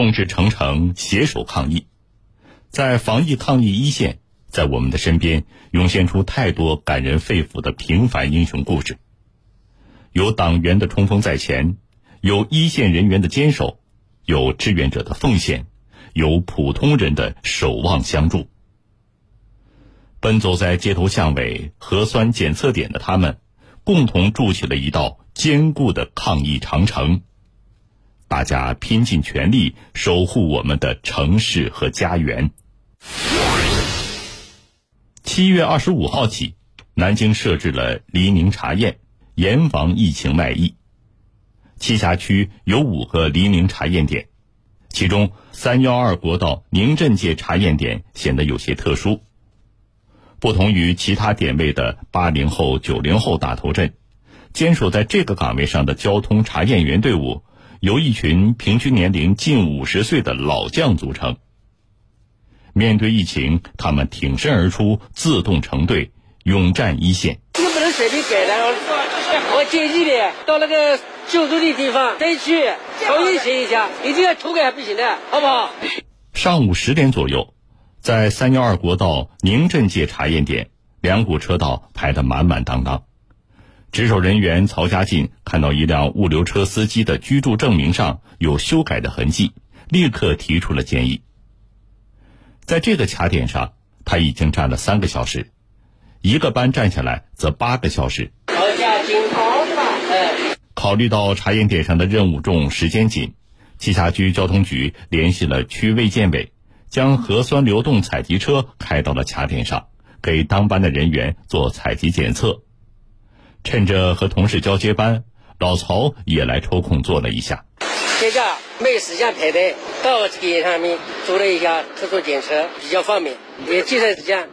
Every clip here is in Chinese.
众志成城，携手抗疫。在防疫抗疫一线，在我们的身边涌现出太多感人肺腑的平凡英雄故事。有党员的冲锋在前，有一线人员的坚守，有志愿者的奉献，有普通人的守望相助。奔走在街头巷尾、核酸检测点的他们，共同筑起了一道坚固的抗疫长城。大家拼尽全力守护我们的城市和家园。七月二十五号起，南京设置了黎明查验。严防疫情外溢。栖霞区有五个黎明查验点，其中三幺二国道宁镇界查验点显得有些特殊。不同于其他点位的八零后、九零后打头阵，坚守在这个岗位上的交通查验员队伍，由一群平均年龄近五十岁的老将组成。面对疫情，他们挺身而出，自动成队，勇战一线。你不能随便改的。我建议你到那个救助的地方再去重新写一下，一定要涂改不行的，好不好？上午十点左右，在三幺二国道宁镇界查验点，两股车道排得满满当当。值守人员曹家进看到一辆物流车司机的居住证明上有修改的痕迹，立刻提出了建议。在这个卡点上，他已经站了三个小时，一个班站下来则八个小时。考虑到查验点上的任务重、时间紧，栖霞区交通局联系了区卫健委，将核酸流动采集车开到了卡点上，给当班的人员做采集检测。趁着和同事交接班，老曹也来抽空做了一下。现在没时间排队，到这个点上面做了一下特殊检测，比较方便，也节省时间。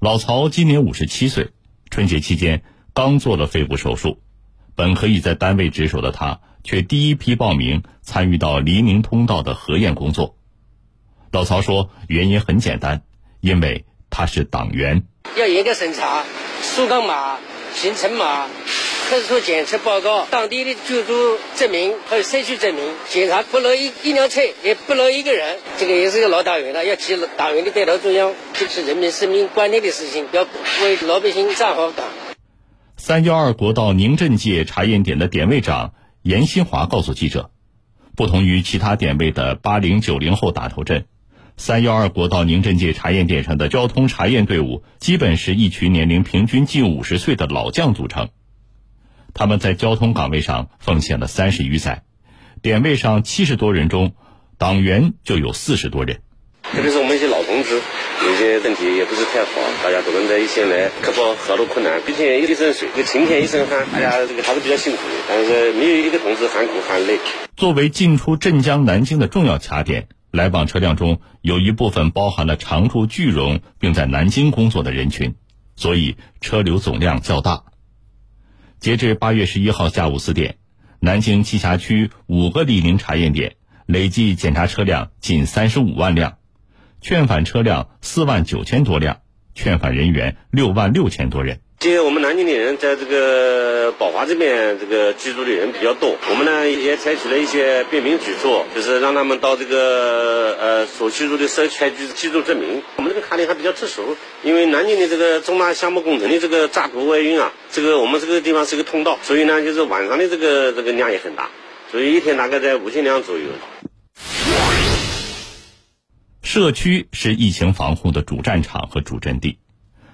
老曹今年五十七岁，春节期间刚做了肺部手术。本可以在单位值守的他，却第一批报名参与到黎明通道的核验工作。老曹说，原因很简单，因为他是党员，要严格审查树岗码、行程码、特殊检测报告、当地的居住证明还有社区证明，检查不漏一一辆车，也不漏一个人。这个也是个老党员了，要起党员的带头作用，这是人民生命关天的事情，要为老百姓站好岗。三幺二国道宁镇界查验点的点位长严新华告诉记者，不同于其他点位的八零九零后打头阵，三幺二国道宁镇界查验点上的交通查验队伍基本是一群年龄平均近五十岁的老将组成。他们在交通岗位上奉献了三十余载，点位上七十多人中，党员就有四十多人。特别是我们一些老同志。有些身体也不是太好，大家都能在一线来克服好多困难。毕竟一身水，这个晴天一身汗，大家这个还是比较辛苦的。但是没有一个同志喊苦喊累。作为进出镇江、南京的重要卡点，来往车辆中有一部分包含了常住句容并在南京工作的人群，所以车流总量较大。截至八月十一号下午四点，南京栖霞区五个李宁查验点累计检查车辆近三十五万辆。劝返车辆四万九千多辆，劝返人员六万六千多人。现在我们南京的人在这个宝华这边这个居住的人比较多，我们呢也采取了一些便民举措，就是让他们到这个呃所居住的社区居居住证明。我们这个卡点还比较特殊，因为南京的这个重大项目工程的这个渣土外运啊，这个我们这个地方是个通道，所以呢就是晚上的这个这个量也很大，所以一天大概在五千辆左右。社区是疫情防控的主战场和主阵地，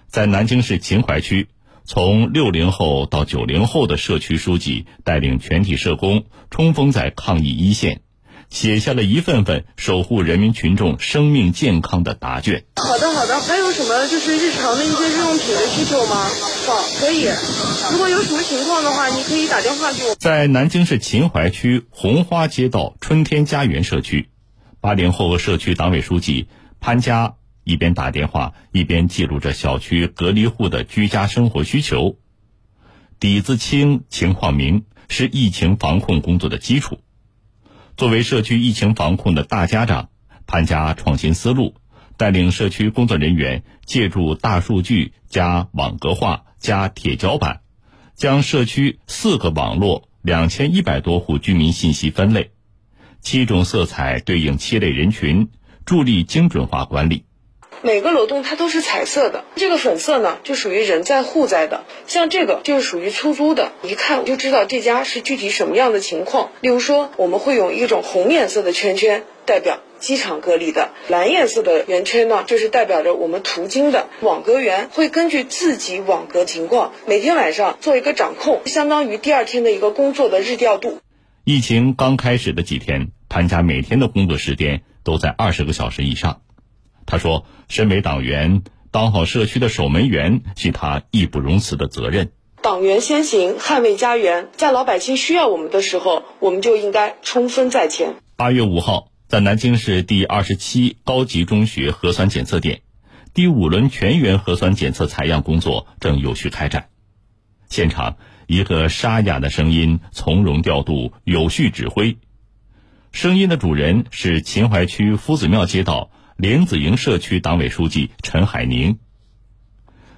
在南京市秦淮区，从六零后到九零后的社区书记带领全体社工冲锋在抗疫一线，写下了一份份守护人民群众生命健康的答卷。好的，好的，还有什么就是日常的一些日用品的需求吗？好，可以。如果有什么情况的话，你可以打电话给我。在南京市秦淮区红花街道春天家园社区。八零后社区党委书记潘佳一边打电话，一边记录着小区隔离户的居家生活需求。底子清，情况明，是疫情防控工作的基础。作为社区疫情防控的大家长，潘佳创新思路，带领社区工作人员借助大数据加网格化加铁脚板，将社区四个网络两千一百多户居民信息分类。七种色彩对应七类人群，助力精准化管理。每个楼栋它都是彩色的，这个粉色呢就属于人在户在的，像这个就是属于出租的，一看就知道这家是具体什么样的情况。例如说，我们会用一种红颜色的圈圈代表机场隔离的，蓝颜色的圆圈呢就是代表着我们途经的。网格员会根据自己网格情况，每天晚上做一个掌控，相当于第二天的一个工作的日调度。疫情刚开始的几天，潘家每天的工作时间都在二十个小时以上。他说：“身为党员，当好社区的守门员，是他义不容辞的责任。党员先行，捍卫家园，在老百姓需要我们的时候，我们就应该冲锋在前。”八月五号，在南京市第二十七高级中学核酸检测点，第五轮全员核酸检测采样工作正有序开展。现场，一个沙哑的声音从容调度，有序指挥。声音的主人是秦淮区夫子庙街道。莲子营社区党委书记陈海宁，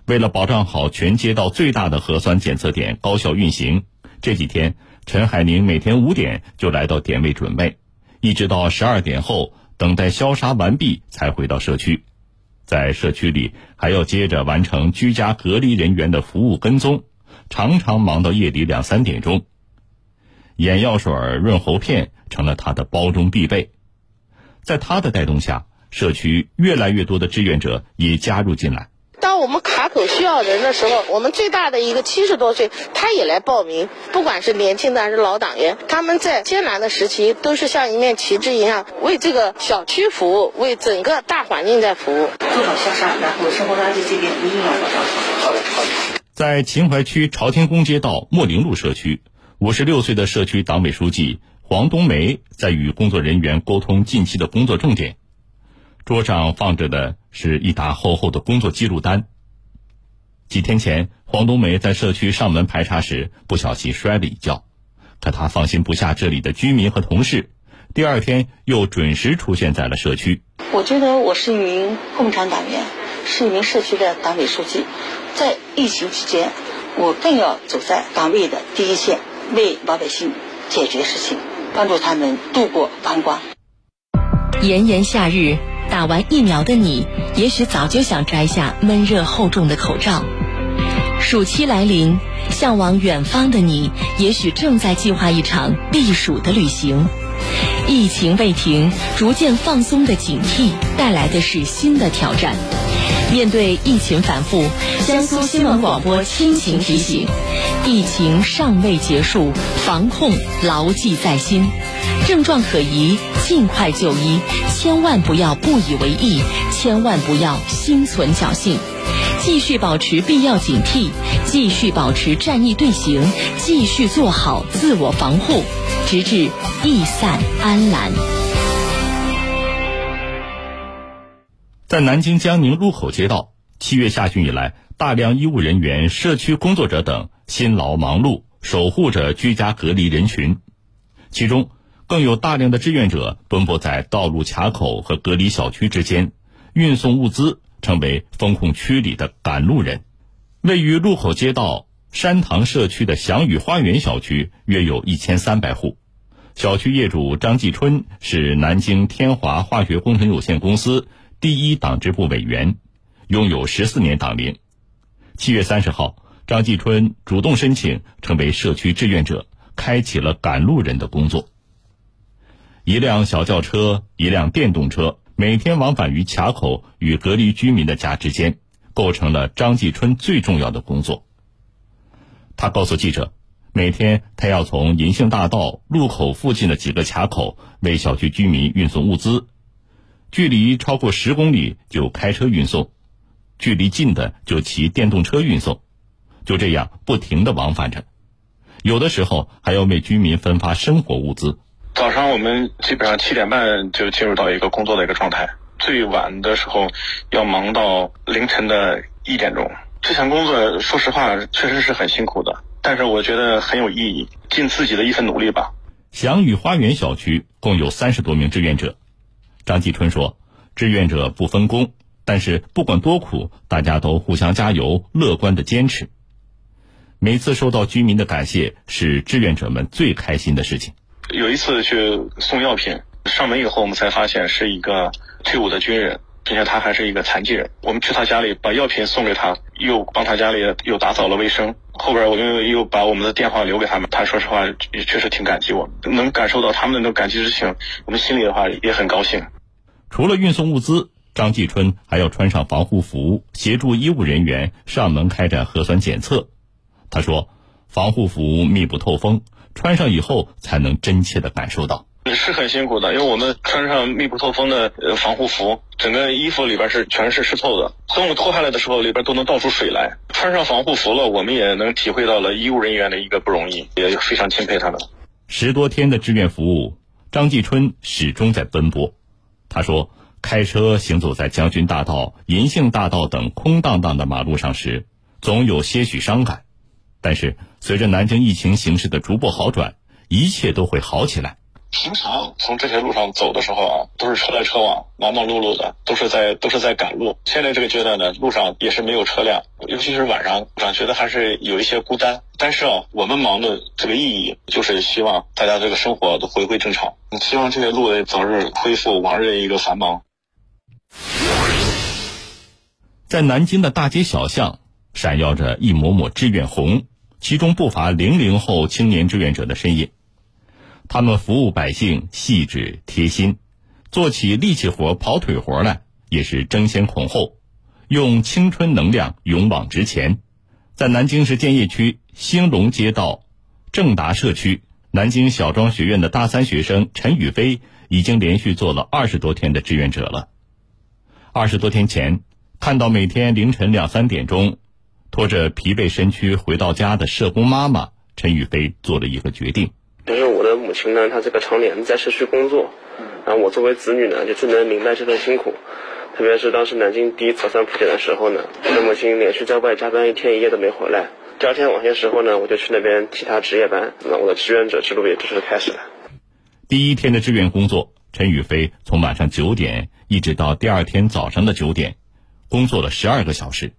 为了保障好全街道最大的核酸检测点高效运行，这几天陈海宁每天五点就来到点位准备，一直到十二点后等待消杀完毕才回到社区。在社区里还要接着完成居家隔离人员的服务跟踪，常常忙到夜里两三点钟。眼药水、润喉片成了他的包中必备，在他的带动下。社区越来越多的志愿者也加入进来。当我们卡口需要人的时候，我们最大的一个七十多岁，他也来报名。不管是年轻的还是老党员，他们在艰难的时期都是像一面旗帜一样，为这个小区服务，为整个大环境在服务。做好消杀，然后生活垃圾这边一定要保障好。好的，好的。在秦淮区朝天宫街道莫陵路社区，五十六岁的社区党委书记黄冬梅在与工作人员沟通近期的工作重点。桌上放着的是一沓厚厚的工作记录单。几天前，黄冬梅在社区上门排查时不小心摔了一跤，可她放心不下这里的居民和同事，第二天又准时出现在了社区。我觉得我是一名共产党员，是一名社区的党委书记，在疫情期间，我更要走在岗位的第一线，为老百姓解决事情，帮助他们度过难关。炎炎夏日。打完疫苗的你，也许早就想摘下闷热厚重的口罩。暑期来临，向往远方的你，也许正在计划一场避暑的旅行。疫情未停，逐渐放松的警惕带来的是新的挑战。面对疫情反复，江苏新闻广播亲情提醒：疫情尚未结束，防控牢记在心。症状可疑，尽快就医，千万不要不以为意，千万不要心存侥幸，继续保持必要警惕，继续保持战役队形，继续做好自我防护，直至疫散安澜。在南京江宁路口街道，七月下旬以来，大量医务人员、社区工作者等辛劳忙碌，守护着居家隔离人群，其中。更有大量的志愿者奔波在道路卡口和隔离小区之间，运送物资，成为封控区里的赶路人。位于路口街道山塘社区的祥宇花园小区约有一千三百户，小区业主张继春是南京天华化学工程有限公司第一党支部委员，拥有十四年党龄。七月三十号，张继春主动申请成为社区志愿者，开启了赶路人的工作。一辆小轿车，一辆电动车，每天往返于卡口与隔离居民的家之间，构成了张继春最重要的工作。他告诉记者，每天他要从银杏大道路口附近的几个卡口为小区居民运送物资，距离超过十公里就开车运送，距离近的就骑电动车运送，就这样不停的往返着，有的时候还要为居民分发生活物资。早上我们基本上七点半就进入到一个工作的一个状态，最晚的时候要忙到凌晨的一点钟。这项工作说实话确实是很辛苦的，但是我觉得很有意义，尽自己的一份努力吧。祥宇花园小区共有三十多名志愿者，张继春说：“志愿者不分工，但是不管多苦，大家都互相加油，乐观的坚持。每次收到居民的感谢，是志愿者们最开心的事情。”有一次去送药品，上门以后，我们才发现是一个退伍的军人，并且他还是一个残疾人。我们去他家里把药品送给他，又帮他家里又打扫了卫生。后边我又又把我们的电话留给他们，他说实话也确实挺感激我，能感受到他们的那种感激之情，我们心里的话也很高兴。除了运送物资，张继春还要穿上防护服，协助医务人员上门开展核酸检测。他说，防护服密不透风，穿上以后才能真切的感受到。也是很辛苦的，因为我们穿上密不透风的防护服，整个衣服里边是全是湿透的。等我们脱下来的时候，里边都能倒出水来。穿上防护服了，我们也能体会到了医务人员的一个不容易，也非常钦佩他们。十多天的志愿服务，张继春始终在奔波。他说，开车行走在将军大道、银杏大道等空荡荡的马路上时，总有些许伤感。但是，随着南京疫情形势的逐步好转，一切都会好起来。平常从这些路上走的时候啊，都是车来车往，忙忙碌碌的，都是在都是在赶路。现在这个阶段呢，路上也是没有车辆，尤其是晚上，上觉得还是有一些孤单。但是啊，我们忙的这个意义，就是希望大家这个生活都回归正常，希望这些路早日恢复往日的一个繁忙。在南京的大街小巷，闪耀着一抹抹志愿红，其中不乏零零后青年志愿者的身影。他们服务百姓细致贴心，做起力气活跑腿活来也是争先恐后，用青春能量勇往直前。在南京市建邺区兴隆街道正达社区，南京小庄学院的大三学生陈宇飞已经连续做了二十多天的志愿者了。二十多天前，看到每天凌晨两三点钟，拖着疲惫身躯回到家的社工妈妈，陈宇飞做了一个决定。就是我的母亲呢，她这个常年在社区工作，然后我作为子女呢，就最能明白这份辛苦。特别是当时南京第一核酸普检的时候呢，我的母亲连续在外加班一天一夜都没回来。第二天晚些时候呢，我就去那边替她值夜班，那我的志愿者之路也正式开始了。第一天的志愿工作，陈宇飞从晚上九点一直到第二天早上的九点，工作了十二个小时。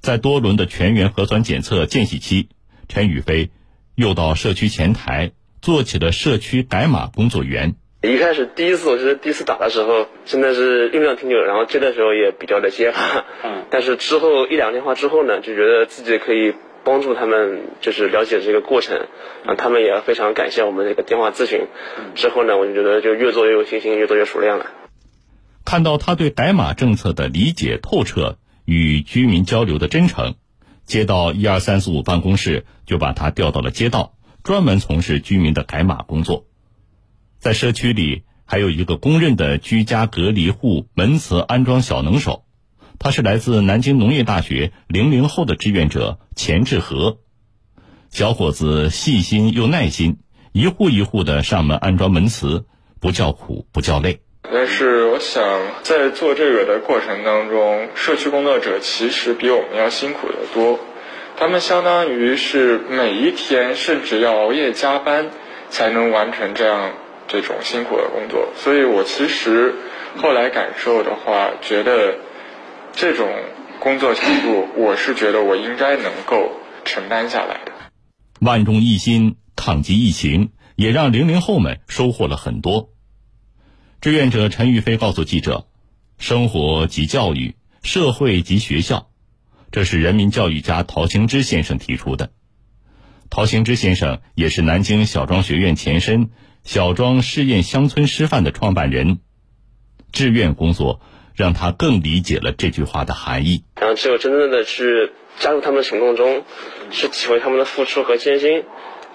在多轮的全员核酸检测间隙期，陈宇飞。又到社区前台做起了社区改码工作员。一开始第一次，我觉得第一次打的时候真的是酝酿挺久，然后接的时候也比较的结巴。嗯。但是之后一两电话之后呢，就觉得自己可以帮助他们，就是了解这个过程。啊，他们也非常感谢我们这个电话咨询。之后呢，我就觉得就越做越有信心，越做越熟练了。看到他对改码政策的理解透彻，与居民交流的真诚。街道一二三四五办公室就把他调到了街道，专门从事居民的改码工作。在社区里，还有一个公认的居家隔离户门磁安装小能手，他是来自南京农业大学零零后的志愿者钱志和。小伙子细心又耐心，一户一户的上门安装门磁，不叫苦不叫累。但是我想，在做这个的过程当中，社区工作者其实比我们要辛苦得多。他们相当于是每一天甚至要熬夜加班，才能完成这样这种辛苦的工作。所以我其实后来感受的话，觉得这种工作强度，我是觉得我应该能够承担下来的。万众一心抗击疫情，也让零零后们收获了很多。志愿者陈玉飞告诉记者：“生活即教育，社会即学校，这是人民教育家陶行知先生提出的。陶行知先生也是南京小庄学院前身小庄试验乡村师范的创办人。志愿工作让他更理解了这句话的含义。然后，只有真正的去加入他们的行动中，去体会他们的付出和艰辛。”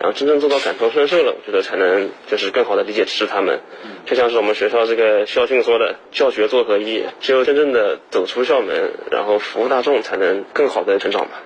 然后真正做到感同身受了，我觉得才能就是更好的理解支持他们。就像是我们学校这个校训说的“教学做合一”，只有真正的走出校门，然后服务大众，才能更好的成长吧。